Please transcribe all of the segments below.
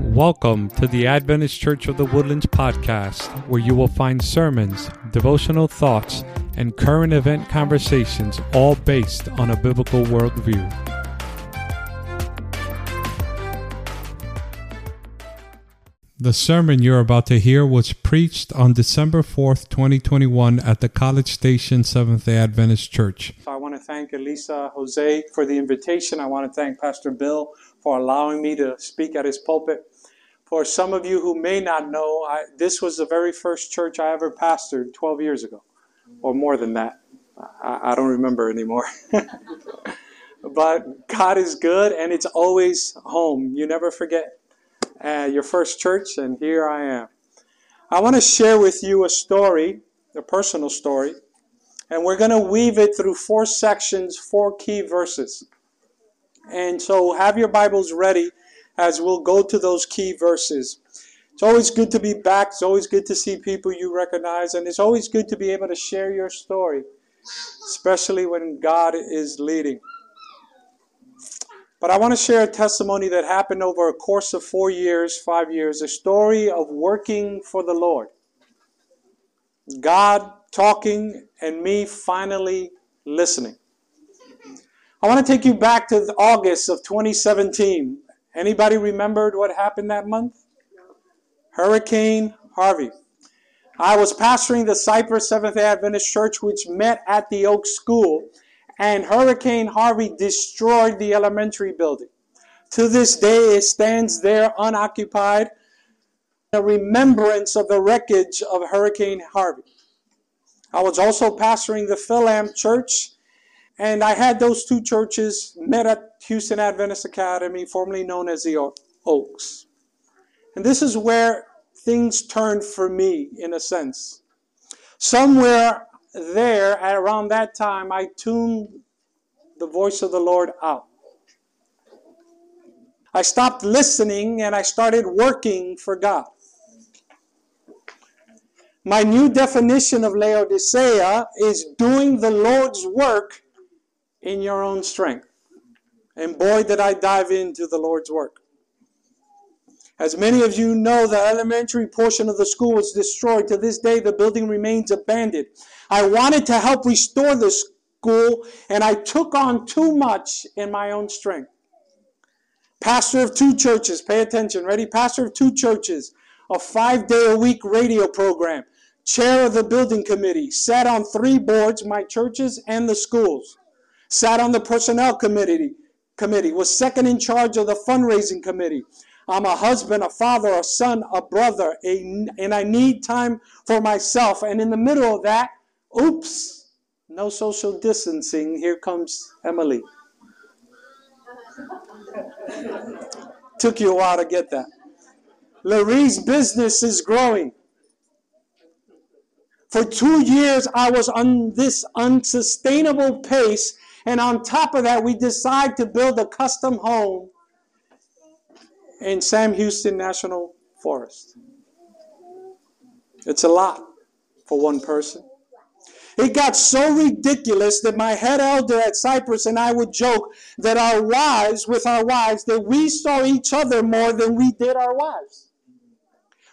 Welcome to the Adventist Church of the Woodlands podcast, where you will find sermons, devotional thoughts, and current event conversations, all based on a biblical worldview. The sermon you're about to hear was preached on December 4th, 2021, at the College Station Seventh day Adventist Church. I want to thank Elisa Jose for the invitation. I want to thank Pastor Bill for allowing me to speak at his pulpit. For some of you who may not know, I, this was the very first church I ever pastored 12 years ago, or more than that. I, I don't remember anymore. but God is good, and it's always home. You never forget uh, your first church, and here I am. I want to share with you a story, a personal story, and we're going to weave it through four sections, four key verses. And so have your Bibles ready as we'll go to those key verses. It's always good to be back. It's always good to see people you recognize, and it's always good to be able to share your story, especially when God is leading. But I want to share a testimony that happened over a course of four years, five years, a story of working for the Lord. God talking and me finally listening. I want to take you back to August of 2017. Anybody remembered what happened that month? Hurricane Harvey. I was pastoring the Cypress Seventh day Adventist Church, which met at the Oak School and Hurricane Harvey destroyed the elementary building. To this day, it stands there unoccupied, a remembrance of the wreckage of Hurricane Harvey. I was also pastoring the Philam Church, and I had those two churches met at Houston Adventist Academy, formerly known as the Oaks. And this is where things turned for me, in a sense. Somewhere there, at around that time, I tuned the voice of the Lord out. I stopped listening and I started working for God. My new definition of Laodicea is doing the Lord's work in your own strength. And boy, did I dive into the Lord's work. As many of you know, the elementary portion of the school was destroyed. To this day, the building remains abandoned. I wanted to help restore the school, and I took on too much in my own strength. Pastor of two churches, pay attention, ready? Pastor of two churches, a five day a week radio program, chair of the building committee, sat on three boards, my churches and the schools, sat on the personnel committee, committee was second in charge of the fundraising committee, I'm a husband, a father, a son, a brother, a, and I need time for myself. And in the middle of that, oops, no social distancing. Here comes Emily. Took you a while to get that. Larry's business is growing. For two years, I was on this unsustainable pace. And on top of that, we decide to build a custom home in Sam Houston National Forest. It's a lot for one person. It got so ridiculous that my head elder at Cypress and I would joke that our wives, with our wives, that we saw each other more than we did our wives.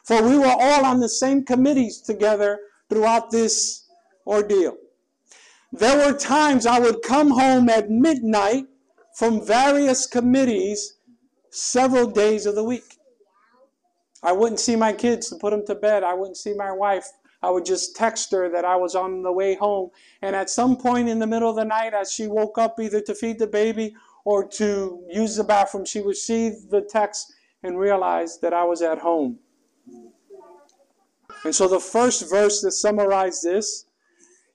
For we were all on the same committees together throughout this ordeal. There were times I would come home at midnight from various committees several days of the week. I wouldn't see my kids to put them to bed. I wouldn't see my wife. I would just text her that I was on the way home. And at some point in the middle of the night, as she woke up either to feed the baby or to use the bathroom, she would see the text and realize that I was at home. And so the first verse that summarizes this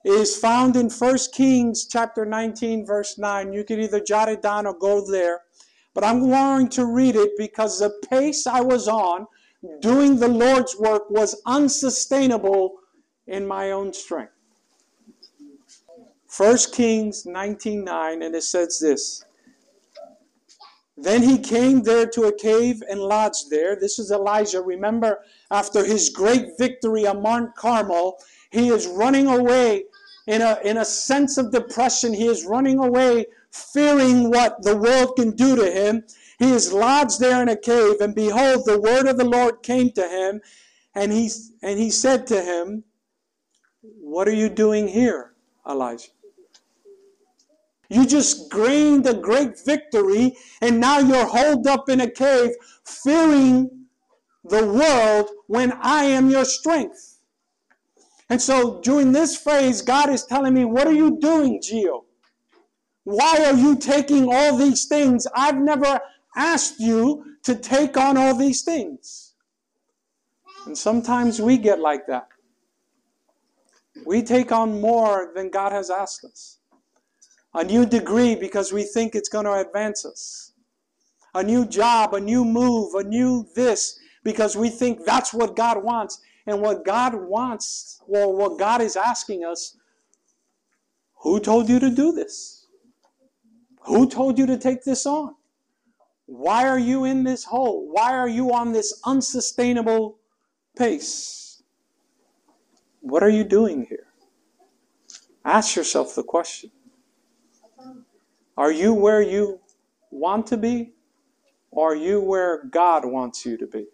is found in 1 Kings chapter 19 verse 9. You can either jot it down or go there. But I'm going to read it because the pace I was on doing the Lord's work was unsustainable in my own strength. 1 Kings 19:9 and it says this. Then he came there to a cave and lodged there. This is Elijah. Remember, after his great victory on Mount Carmel, he is running away in a, in a sense of depression. He is running away fearing what the world can do to him. He is lodged there in a cave, and behold, the word of the Lord came to him, and he, and he said to him, What are you doing here, Elijah? You just gained a great victory, and now you're holed up in a cave, fearing the world when I am your strength. And so during this phase, God is telling me, What are you doing, Gio? Why are you taking all these things? I've never asked you to take on all these things. And sometimes we get like that. We take on more than God has asked us a new degree because we think it's going to advance us, a new job, a new move, a new this because we think that's what God wants. And what God wants, or what God is asking us, who told you to do this? Who told you to take this on? Why are you in this hole? Why are you on this unsustainable pace? What are you doing here? Ask yourself the question. Are you where you want to be? Or are you where God wants you to be?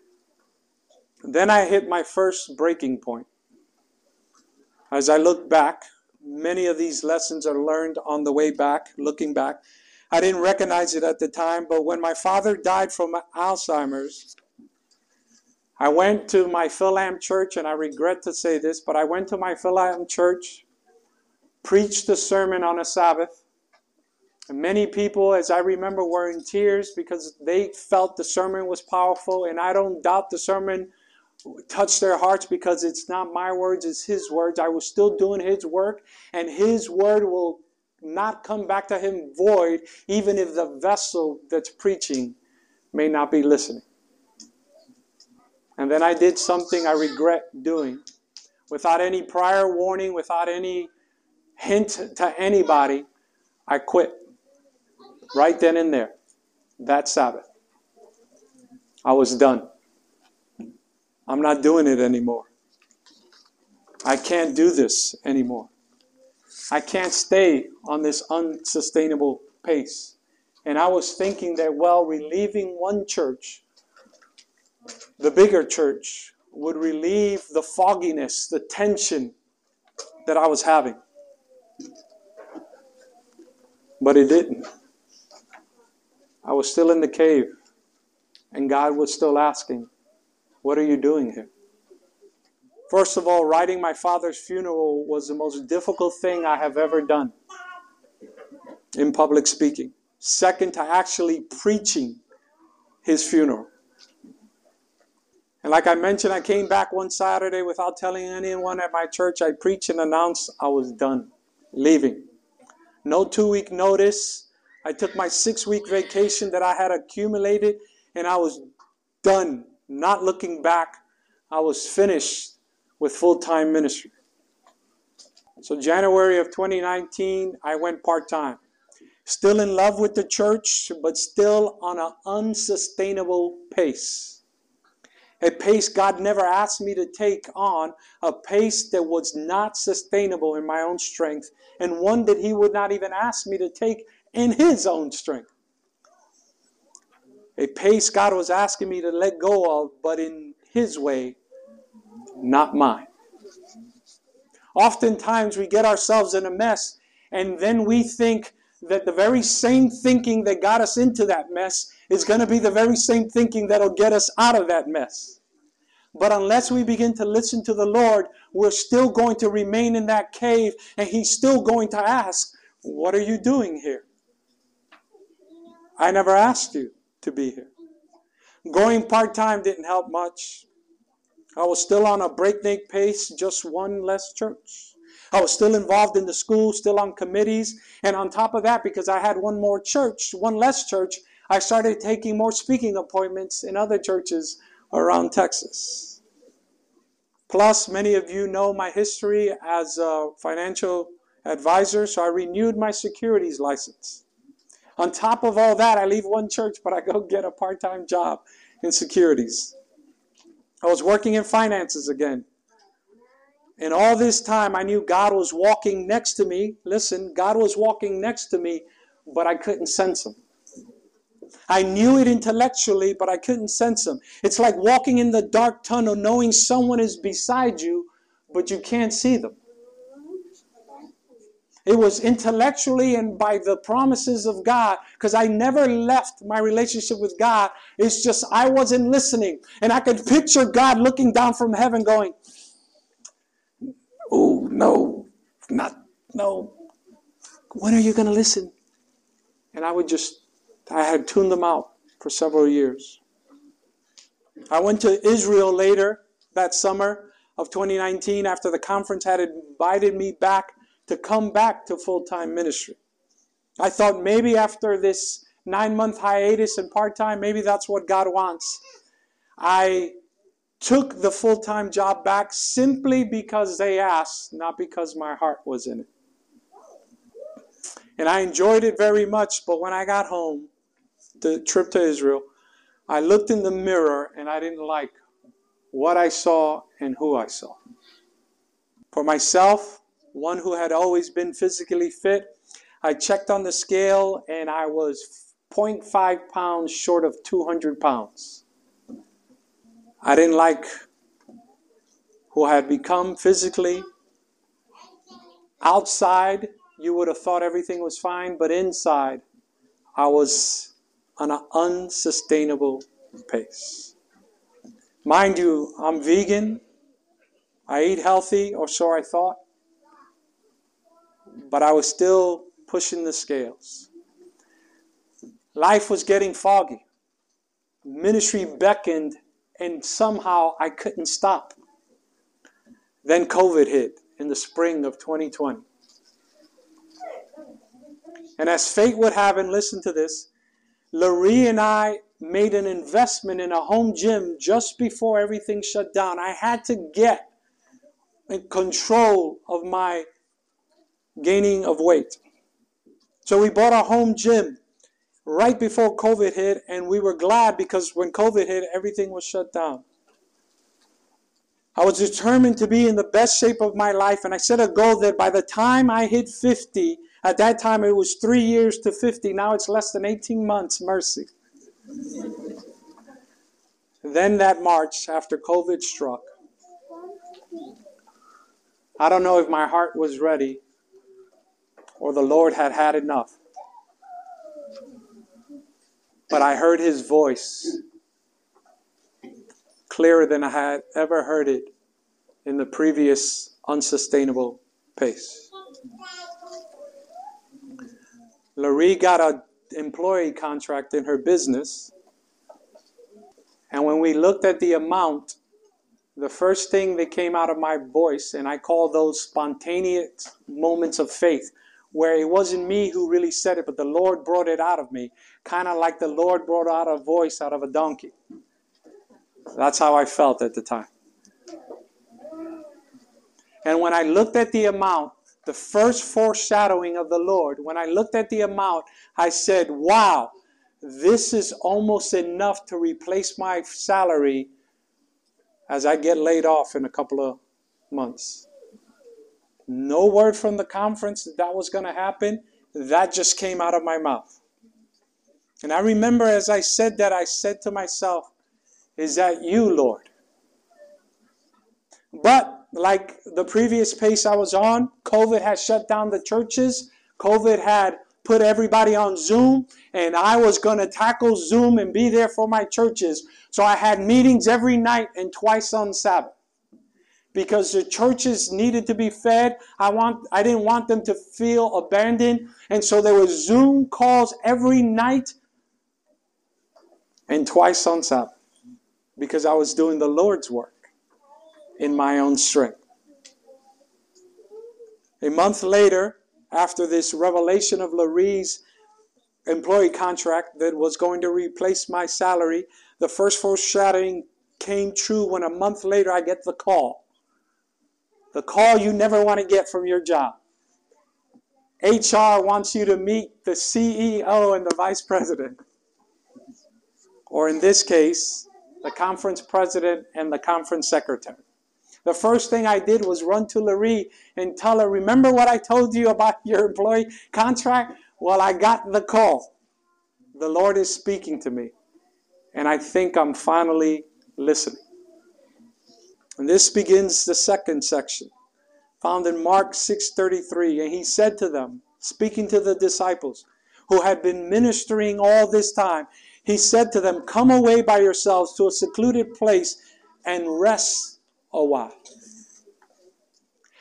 Then I hit my first breaking point. As I look back, many of these lessons are learned on the way back, looking back. I didn't recognize it at the time, but when my father died from Alzheimer's, I went to my Philam church, and I regret to say this, but I went to my Philam church, preached a sermon on a Sabbath, and many people, as I remember, were in tears because they felt the sermon was powerful. And I don't doubt the sermon touched their hearts because it's not my words, it's His words. I was still doing His work, and His word will not come back to Him void, even if the vessel that's preaching may not be listening. And then I did something I regret doing without any prior warning, without any hint to anybody. I quit right then and there, that Sabbath. I was done. I'm not doing it anymore. I can't do this anymore. I can't stay on this unsustainable pace. And I was thinking that, while relieving one church, the bigger church, would relieve the fogginess, the tension that I was having. But it didn't. I was still in the cave, and God was still asking, What are you doing here? First of all, writing my father's funeral was the most difficult thing I have ever done in public speaking. Second to actually preaching his funeral. And like I mentioned, I came back one Saturday without telling anyone at my church. I preached and announced I was done, leaving. No two week notice, I took my six week vacation that I had accumulated and I was done, not looking back. I was finished with full time ministry. So, January of 2019, I went part time. Still in love with the church, but still on an unsustainable pace. A pace God never asked me to take on, a pace that was not sustainable in my own strength, and one that He would not even ask me to take in His own strength. A pace God was asking me to let go of, but in His way, not mine. Oftentimes we get ourselves in a mess, and then we think that the very same thinking that got us into that mess is going to be the very same thinking that'll get us out of that mess. But unless we begin to listen to the Lord, we're still going to remain in that cave, and He's still going to ask, What are you doing here? I never asked you to be here. Going part time didn't help much. I was still on a breakneck pace, just one less church. I was still involved in the school, still on committees. And on top of that, because I had one more church, one less church, I started taking more speaking appointments in other churches around Texas. Plus, many of you know my history as a financial advisor, so I renewed my securities license. On top of all that, I leave one church, but I go get a part time job in securities. I was working in finances again. And all this time, I knew God was walking next to me. Listen, God was walking next to me but I couldn't sense Him. I knew it intellectually, but I couldn't sense Him. It's like walking in the dark tunnel knowing someone is beside you, but you can't see them. It was intellectually and by the promises of God because I never left my relationship with God. It's just I wasn't listening. And I could picture God looking down from heaven going, Oh, no, not, no. When are you going to listen? And I would just, I had tuned them out for several years. I went to Israel later that summer of 2019 after the conference had invited me back to come back to full time ministry. I thought maybe after this nine month hiatus and part time, maybe that's what God wants. I took the full time job back simply because they asked, not because my heart was in it. And I enjoyed it very much, but when I got home, the trip to Israel, I looked in the mirror and I didn't like what I saw and who I saw. For myself, one who had always been physically fit. I checked on the scale and I was 0.5 pounds short of 200 pounds. I didn't like who I had become physically. Outside, you would have thought everything was fine, but inside, I was on an unsustainable pace. Mind you, I'm vegan. I eat healthy, or so I thought but I was still pushing the scales. Life was getting foggy. Ministry beckoned, and somehow I couldn't stop. Then COVID hit in the spring of 2020. And as fate would have it, listen to this, Larry and I made an investment in a home gym just before everything shut down. I had to get in control of my gaining of weight. So we bought a home gym right before COVID hit, and we were glad because when COVID hit, everything was shut down. I was determined to be in the best shape of my life, and I set a goal that by the time I hit 50, at that time it was three years to 50, now it's less than 18 months, mercy. then that March, after COVID struck, I don't know if my heart was ready or the Lord had had enough. But I heard his voice clearer than I had ever heard it in the previous unsustainable pace. Larry got an employee contract in her business, and when we looked at the amount, the first thing that came out of my voice, and I call those spontaneous moments of faith, where it wasn't me who really said it, but the Lord brought it out of me, kind of like the Lord brought out a voice out of a donkey. That's how I felt at the time. And when I looked at the amount, the first foreshadowing of the Lord, when I looked at the amount, I said, Wow, this is almost enough to replace my salary as I get laid off in a couple of months. No word from the conference that that was going to happen. That just came out of my mouth. And I remember as I said that, I said to myself, Is that you, Lord? But like the previous pace I was on, COVID had shut down the churches. COVID had put everybody on Zoom, and I was going to tackle Zoom and be there for my churches. So I had meetings every night and twice on Sabbath because the churches needed to be fed. I want I didn't want them to feel abandoned. And so there were Zoom calls every night and twice on Sabbath because I was doing the Lord's work in my own strength. A month later, after this revelation of Larry's employee contract that was going to replace my salary, the first foreshadowing came true when a month later I get the call the call you never want to get from your job. HR wants you to meet the CEO and the vice president. Or in this case, the conference president and the conference secretary. The first thing I did was run to Larry and tell her, Remember what I told you about your employee contract? Well, I got the call. The Lord is speaking to me. And I think I'm finally listening. And this begins the second section, found in Mark 6:33. And he said to them, speaking to the disciples who had been ministering all this time, he said to them, Come away by yourselves to a secluded place and rest a while.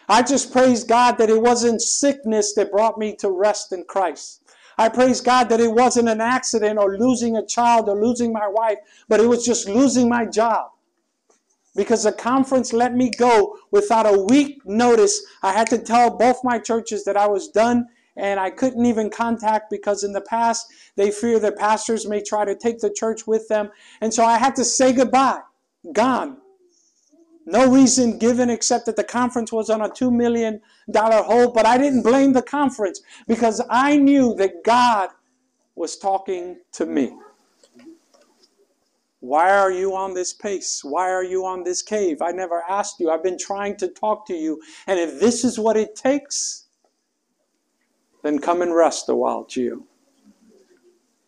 I just praise God that it wasn't sickness that brought me to rest in Christ. I praise God that it wasn't an accident or losing a child or losing my wife, but it was just losing my job. Because the conference let me go without a week notice. I had to tell both my churches that I was done and I couldn't even contact because in the past they fear that pastors may try to take the church with them. And so I had to say goodbye. Gone. No reason given except that the conference was on a $2 million hold, but I didn't blame the conference because I knew that God was talking to me. Why are you on this pace? Why are you on this cave? I never asked you. I've been trying to talk to you. And if this is what it takes, then come and rest a while, Gio.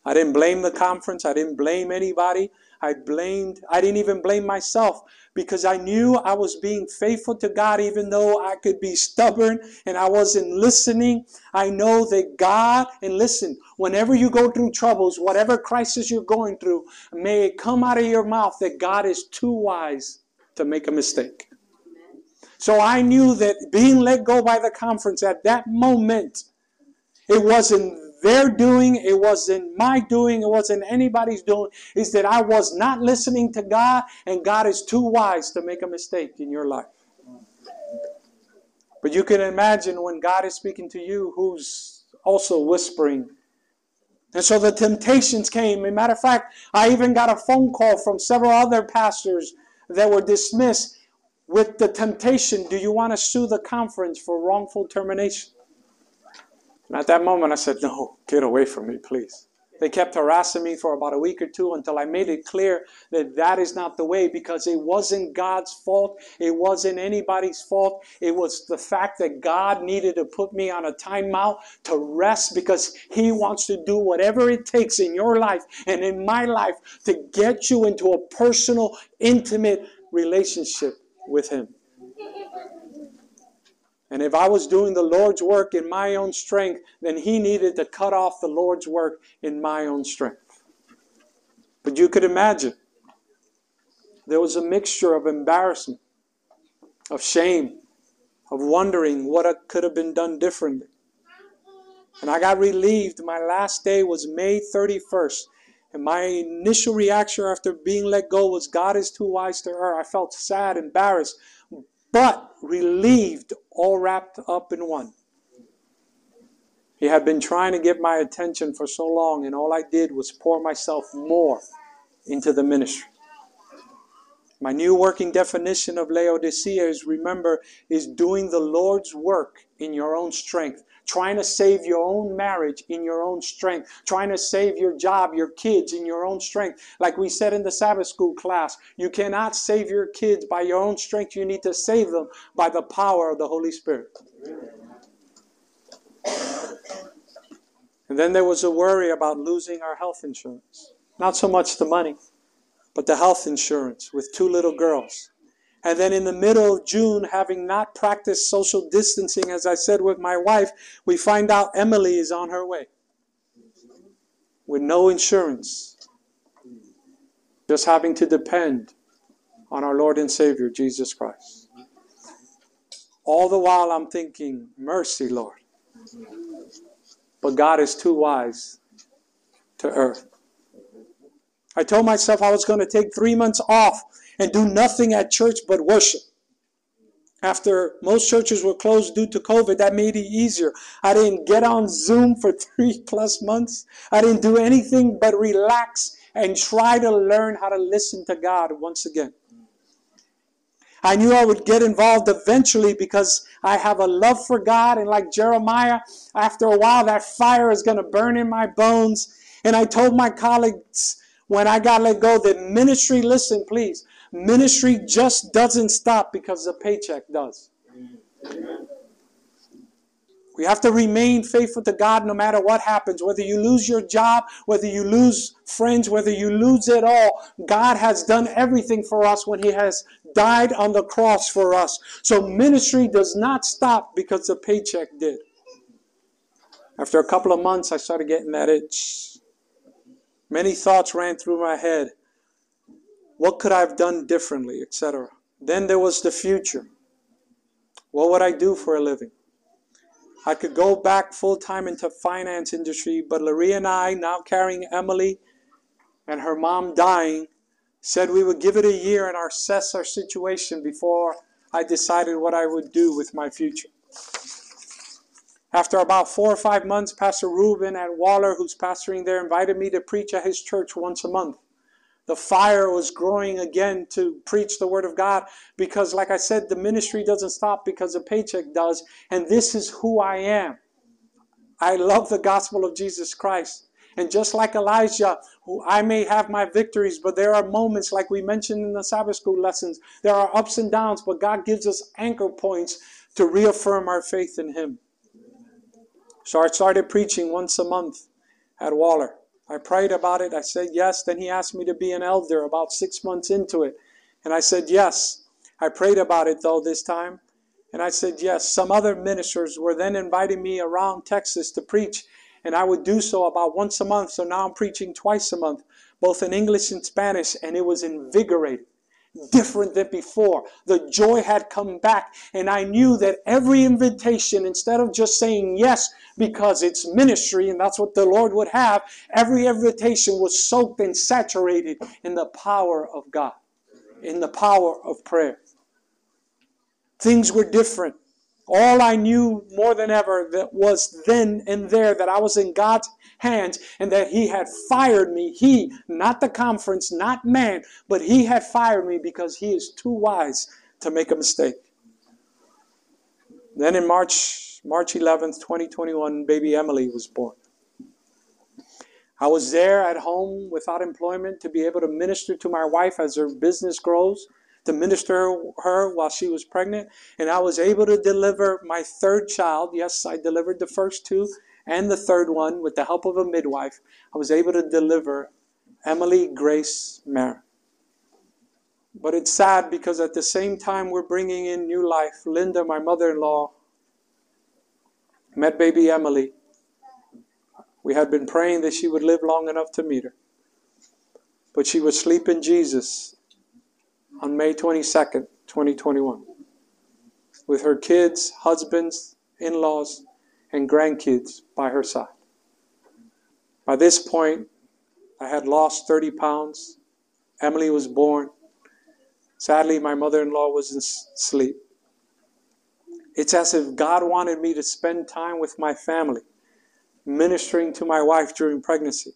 I didn't blame the conference. I didn't blame anybody. I blamed, I didn't even blame myself because I knew I was being faithful to God even though I could be stubborn and I wasn't listening. I know that God, and listen, whenever you go through troubles, whatever crisis you're going through, may it come out of your mouth that God is too wise to make a mistake. So I knew that being let go by the conference at that moment, it wasn't their doing, it wasn't my doing, it wasn't anybody's doing. Is that I was not listening to God, and God is too wise to make a mistake in your life. But you can imagine when God is speaking to you, who's also whispering. And so the temptations came. As a matter of fact, I even got a phone call from several other pastors that were dismissed with the temptation do you want to sue the conference for wrongful termination? And at that moment, I said, No, get away from me, please. They kept harassing me for about a week or two until I made it clear that that is not the way because it wasn't God's fault. It wasn't anybody's fault. It was the fact that God needed to put me on a timeout to rest because He wants to do whatever it takes in your life and in my life to get you into a personal, intimate relationship with Him. And if I was doing the Lord's work in my own strength, then He needed to cut off the Lord's work in my own strength. But you could imagine there was a mixture of embarrassment, of shame, of wondering what could have been done differently. And I got relieved. My last day was May 31st. And my initial reaction after being let go was God is too wise to err. I felt sad, embarrassed, but relieved, all wrapped up in one. He had been trying to get my attention for so long, and all I did was pour myself more into the ministry. My new working definition of Laodicea is remember, is doing the Lord's work in your own strength trying to save your own marriage in your own strength, trying to save your job, your kids in your own strength. Like we said in the Sabbath school class, you cannot save your kids by your own strength. You need to save them by the power of the Holy Spirit. And then there was a worry about losing our health insurance. Not so much the money, but the health insurance with two little girls. And then in the middle of June, having not practiced social distancing, as I said with my wife, we find out Emily is on her way with no insurance, just having to depend on our Lord and Savior, Jesus Christ. All the while, I'm thinking, mercy, Lord. But God is too wise to earth. I told myself I was going to take three months off and do nothing at church but worship. After most churches were closed due to COVID, that made it easier. I didn't get on Zoom for three plus months. I didn't do anything but relax and try to learn how to listen to God once again. I knew I would get involved eventually because I have a love for God. And like Jeremiah, after a while, that fire is going to burn in my bones. And I told my colleagues when I got let go that ministry, listen, please, Ministry just doesn't stop because the paycheck does. We have to remain faithful to God no matter what happens. Whether you lose your job, whether you lose friends, whether you lose it all, God has done everything for us when He has died on the cross for us. So ministry does not stop because the paycheck did. After a couple of months, I started getting that itch. Many thoughts ran through my head. What could I have done differently, etc. Then there was the future. What would I do for a living? I could go back full time into finance industry, but Larry and I, now carrying Emily and her mom dying, said we would give it a year and assess our situation before I decided what I would do with my future. After about four or five months, Pastor Ruben at Waller, who's pastoring there, invited me to preach at his church once a month the fire was growing again to preach the word of God because, like I said, the ministry doesn't stop because the paycheck does. And this is who I am. I love the gospel of Jesus Christ. And just like Elijah, who I may have my victories, but there are moments, like we mentioned in the Sabbath school lessons, there are ups and downs, but God gives us anchor points to reaffirm our faith in Him. So I started preaching once a month at Waller. I prayed about it. I said yes. Then he asked me to be an elder about six months into it. And I said yes. I prayed about it though this time. And I said yes. Some other ministers were then inviting me around Texas to preach. And I would do so about once a month. So now I'm preaching twice a month, both in English and Spanish. And it was invigorating different than before. The joy had come back, and I knew that every invitation, instead of just saying yes because it's ministry and that's what the Lord would have, every invitation was soaked and saturated in the power of God, in the power of prayer. Things were different. All I knew more than ever that was then and there that I was in God's hands and that He had fired me. He, not the conference, not man, but He had fired me because He is too wise to make a mistake. Then in March, March 11th, 2021, baby Emily was born. I was there at home without employment to be able to minister to my wife as her business grows to minister her while she was pregnant. And I was able to deliver my third child. Yes, I delivered the first two and the third one with the help of a midwife. I was able to deliver Emily Grace Mara. But it's sad because at the same time we're bringing in new life, Linda, my mother in law, met baby Emily. We had been praying that she would live long enough to meet her. But she was sleeping Jesus on May 22nd, 2021, with her kids, husbands, in laws, and grandkids by her side. By this point, I had lost 30 pounds. Emily was born. Sadly, my mother in law was asleep. It's as if God wanted me to spend time with my family, ministering to my wife during pregnancy,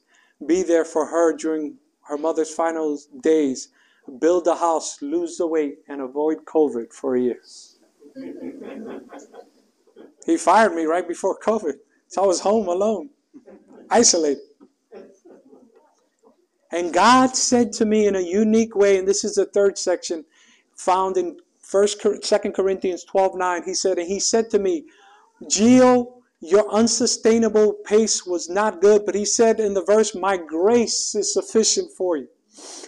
be there for her during her mother's final days, build a house, lose the weight, and avoid COVID for a year. he fired me right before COVID. So I was home alone, isolated. And God said to me in a unique way, and this is the third section found in First, Second Corinthians 12 9. He said, and he said to me, Gio, your unsustainable pace was not good, but he said in the verse, My grace is sufficient for you.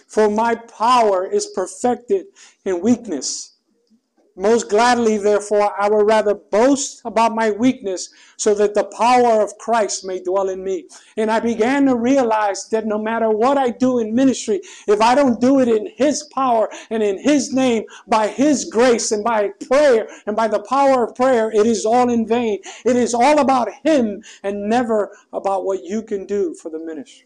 For my power is perfected in weakness. Most gladly, therefore, I will rather boast about my weakness so that the power of Christ may dwell in me. And I began to realize that no matter what I do in ministry, if I don't do it in His power and in His name, by His grace and by prayer and by the power of prayer, it is all in vain. It is all about Him and never about what you can do for the ministry.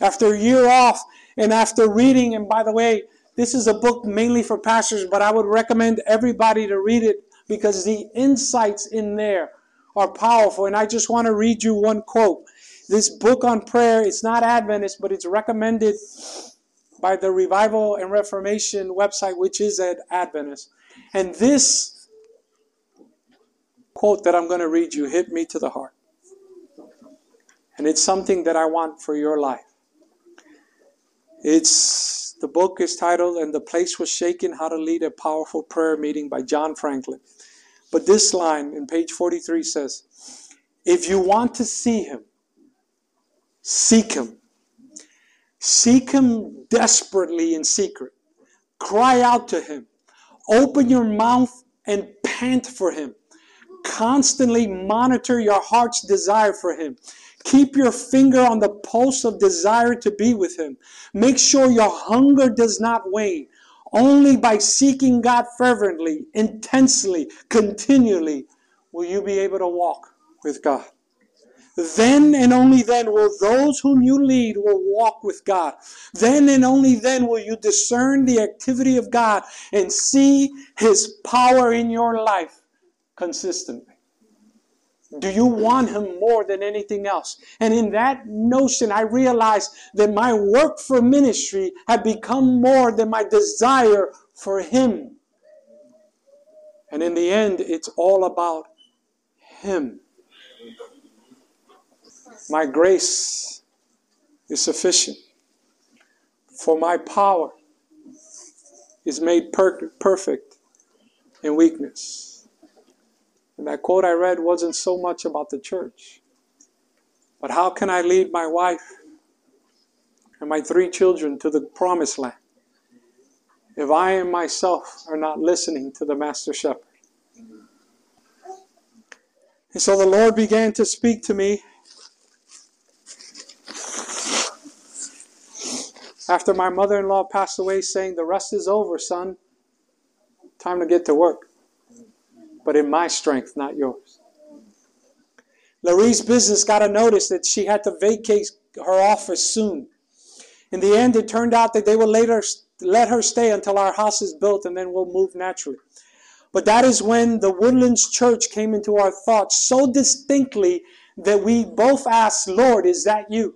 After a year off and after reading, and by the way, this is a book mainly for pastors, but I would recommend everybody to read it because the insights in there are powerful. And I just want to read you one quote. This book on prayer, it's not Adventist, but it's recommended by the Revival and Reformation website, which is at Adventist. And this quote that I'm going to read you hit me to the heart. And it's something that I want for your life. It's the book is titled "And the Place Was Shaken: How to Lead a Powerful Prayer Meeting" by John Franklin. But this line in page 43 says, If you want to see him, seek him. Seek him desperately in secret. Cry out to him. Open your mouth and pant for him. Constantly monitor your heart's desire for him. Keep your finger on the pulse of desire to be with him. Make sure your hunger does not wane. Only by seeking God fervently, intensely, continually will you be able to walk with God. Then and only then will those whom you lead will walk with God. Then and only then will you discern the activity of God and see his power in your life consistently. Do you want him more than anything else? And in that notion, I realized that my work for ministry had become more than my desire for him. And in the end, it's all about him. My grace is sufficient, for my power is made per- perfect in weakness. And that quote I read wasn't so much about the church, but how can I lead my wife and my three children to the promised land if I and myself are not listening to the Master Shepherd? And so the Lord began to speak to me after my mother in law passed away, saying, The rest is over, son. Time to get to work. But in my strength, not yours. Larie's business got a notice that she had to vacate her office soon. In the end, it turned out that they will later let her stay until our house is built and then we'll move naturally. But that is when the Woodlands Church came into our thoughts so distinctly that we both asked, Lord, is that you?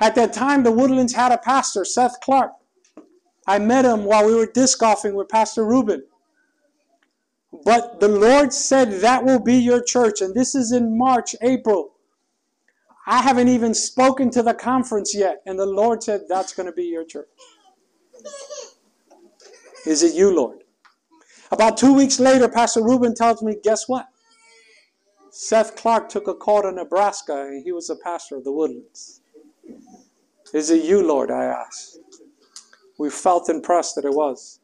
At that time, the Woodlands had a pastor, Seth Clark. I met him while we were disc golfing with Pastor Ruben. But the Lord said that will be your church, and this is in March, April. I haven't even spoken to the conference yet, and the Lord said that's going to be your church. Is it you, Lord? About two weeks later, Pastor Ruben tells me, guess what? Seth Clark took a call to Nebraska, and he was the pastor of the Woodlands. Is it you, Lord? I asked. We felt impressed that it was.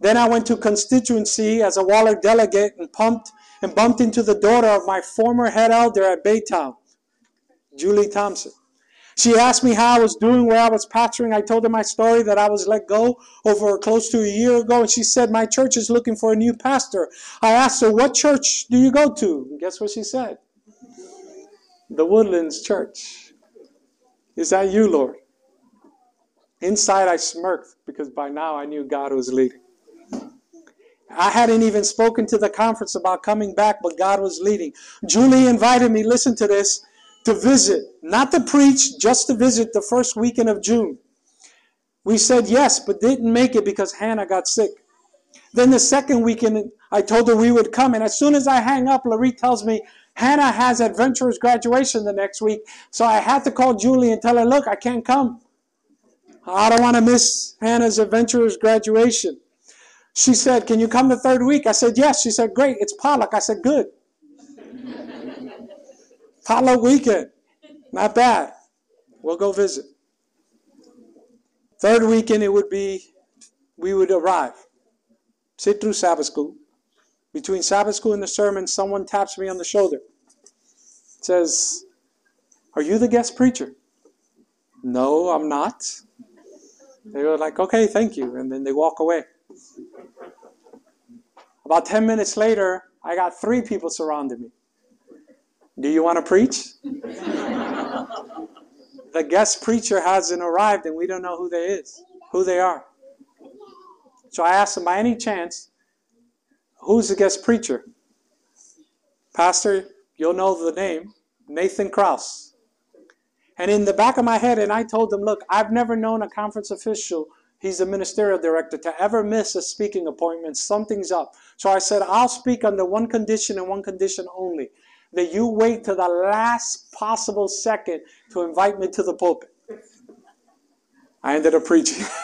Then I went to constituency as a Waller delegate and pumped and bumped into the daughter of my former head elder at Baytown, Julie Thompson. She asked me how I was doing, where I was pastoring. I told her my story that I was let go over close to a year ago, and she said, My church is looking for a new pastor. I asked her, What church do you go to? And guess what she said? The Woodlands Church. Is that you, Lord? Inside, I smirked because by now I knew God was leading. I hadn't even spoken to the conference about coming back, but God was leading. Julie invited me, listen to this, to visit, not to preach, just to visit the first weekend of June. We said yes, but didn't make it because Hannah got sick. Then the second weekend, I told her we would come, and as soon as I hang up, Larry tells me, Hannah has Adventurers graduation the next week, so I had to call Julie and tell her, look, I can't come. I don't want to miss Hannah's Adventurers graduation. She said, Can you come the third week? I said, Yes. She said, Great. It's Pollock. I said, Good. Pollock weekend. Not bad. We'll go visit. Third weekend, it would be, we would arrive, sit through Sabbath school. Between Sabbath school and the sermon, someone taps me on the shoulder. Says, Are you the guest preacher? No, I'm not. They were like, Okay, thank you. And then they walk away. About 10 minutes later, I got three people surrounding me. Do you want to preach? the guest preacher hasn't arrived and we don't know who they is, who they are. So I asked them by any chance, who's the guest preacher? Pastor, you'll know the name, Nathan Kraus. And in the back of my head, and I told them, look, I've never known a conference official he's a ministerial director, to ever miss a speaking appointment, something's up. So I said, I'll speak under one condition and one condition only that you wait to the last possible second to invite me to the pulpit. I ended up preaching.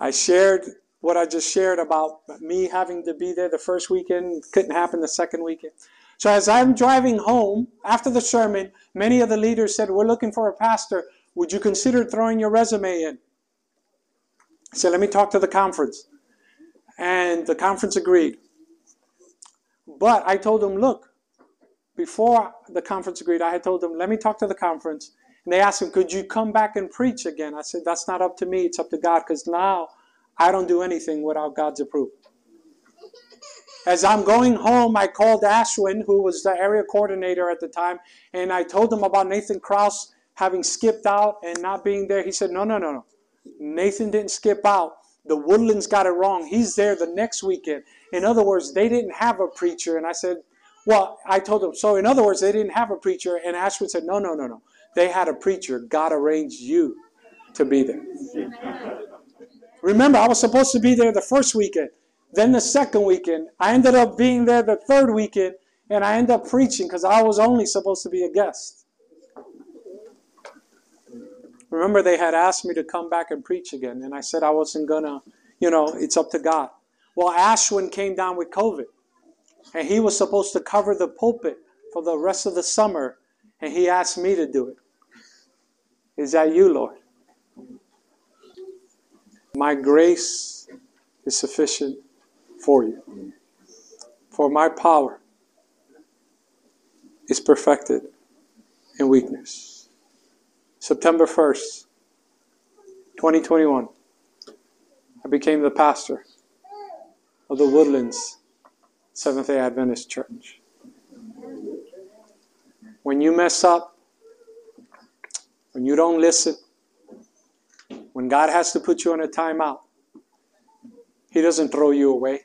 I shared what I just shared about me having to be there the first weekend, couldn't happen the second weekend. So as I'm driving home after the sermon, many of the leaders said, We're looking for a pastor. Would you consider throwing your resume in? I said, Let me talk to the conference. And the conference agreed. But I told them, Look, before the conference agreed, I had told them, Let me talk to the conference. And they asked him, Could you come back and preach again? I said, That's not up to me, it's up to God, because now I don't do anything without God's approval. As I'm going home, I called Ashwin, who was the area coordinator at the time, and I told him about Nathan Kraus having skipped out and not being there. He said, No, no, no, no. Nathan didn't skip out. The Woodlands got it wrong. He's there the next weekend. In other words, they didn't have a preacher. And I said, Well, I told him, so in other words, they didn't have a preacher. And Ashwin said, No, no, no, no. They had a preacher. God arranged you to be there. Remember, I was supposed to be there the first weekend, then the second weekend. I ended up being there the third weekend, and I ended up preaching because I was only supposed to be a guest. Remember, they had asked me to come back and preach again, and I said I wasn't gonna, you know, it's up to God. Well, Ashwin came down with COVID, and he was supposed to cover the pulpit for the rest of the summer, and he asked me to do it. Is that you, Lord? My grace is sufficient for you. For my power is perfected in weakness. September 1st, 2021, I became the pastor of the Woodlands Seventh day Adventist Church. When you mess up, when you don't listen, when God has to put you on a timeout, He doesn't throw you away.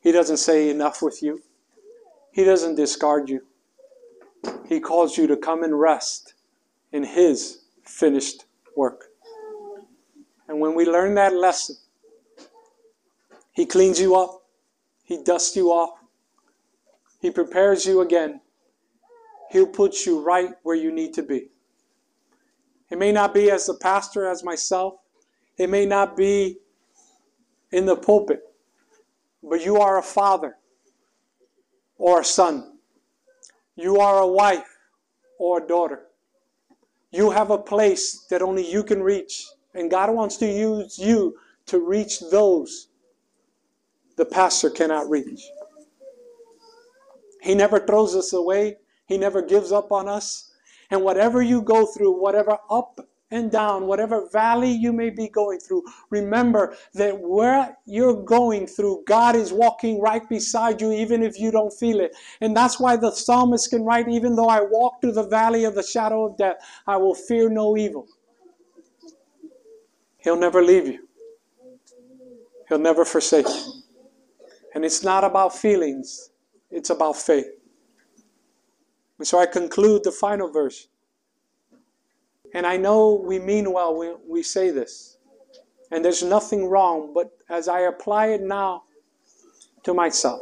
He doesn't say enough with you. He doesn't discard you. He calls you to come and rest in His finished work. And when we learn that lesson, He cleans you up, He dusts you off, He prepares you again. He'll put you right where you need to be. It may not be as a pastor as myself. It may not be in the pulpit. But you are a father or a son. You are a wife or a daughter. You have a place that only you can reach. And God wants to use you to reach those the pastor cannot reach. He never throws us away, He never gives up on us. And whatever you go through, whatever up and down, whatever valley you may be going through, remember that where you're going through, God is walking right beside you, even if you don't feel it. And that's why the psalmist can write, even though I walk through the valley of the shadow of death, I will fear no evil. He'll never leave you. He'll never forsake you. And it's not about feelings, it's about faith. And so I conclude the final verse. And I know we mean well when we say this. And there's nothing wrong, but as I apply it now to myself,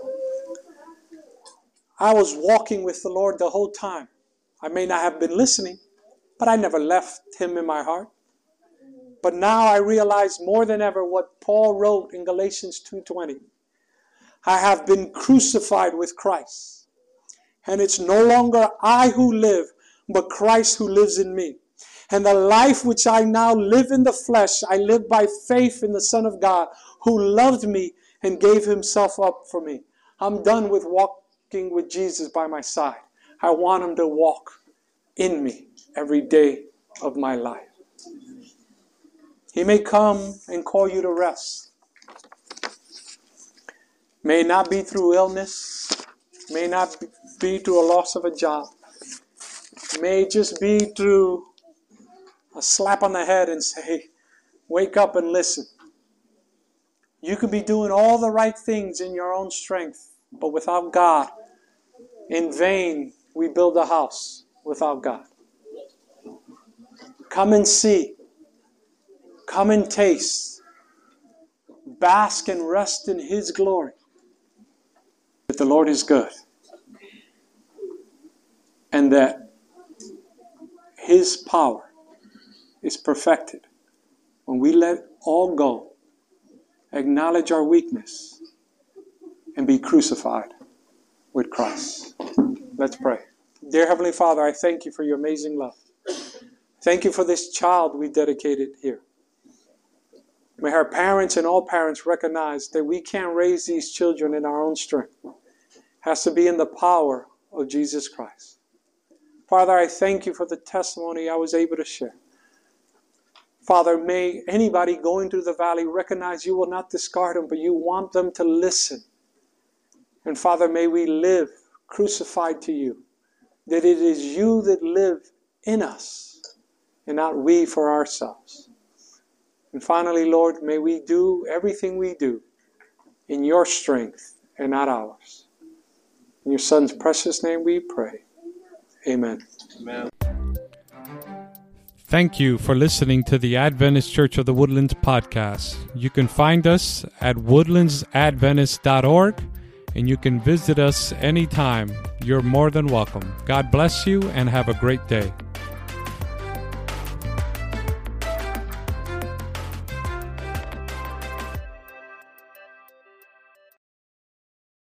I was walking with the Lord the whole time. I may not have been listening, but I never left Him in my heart. But now I realize more than ever what Paul wrote in Galatians 2:20. I have been crucified with Christ. And it's no longer I who live, but Christ who lives in me. And the life which I now live in the flesh, I live by faith in the Son of God, who loved me and gave himself up for me. I'm done with walking with Jesus by my side. I want him to walk in me every day of my life. He may come and call you to rest. May not be through illness, may not be through a loss of a job, may just be through a slap on the head and say, Wake up and listen. You could be doing all the right things in your own strength, but without God, in vain we build a house without God. Come and see. Come and taste. Bask and rest in His glory. That the Lord is good and that His power is perfected when we let all go acknowledge our weakness, and be crucified with Christ. Let's pray. Dear Heavenly Father, I thank you for your amazing love. Thank you for this child we dedicated here. May her parents and all parents recognize that we can't raise these children in our own strength. It has to be in the power of Jesus Christ. Father, I thank you for the testimony I was able to share. Father, may anybody going through the valley recognize you will not discard them, but you want them to listen. And Father, may we live crucified to you, that it is you that live in us and not we for ourselves. And finally, Lord, may we do everything we do in your strength and not ours. In your Son's precious name we pray. Amen. Amen. Thank you for listening to the Adventist Church of the Woodlands podcast. You can find us at woodlandsadventist.org and you can visit us anytime. You're more than welcome. God bless you and have a great day.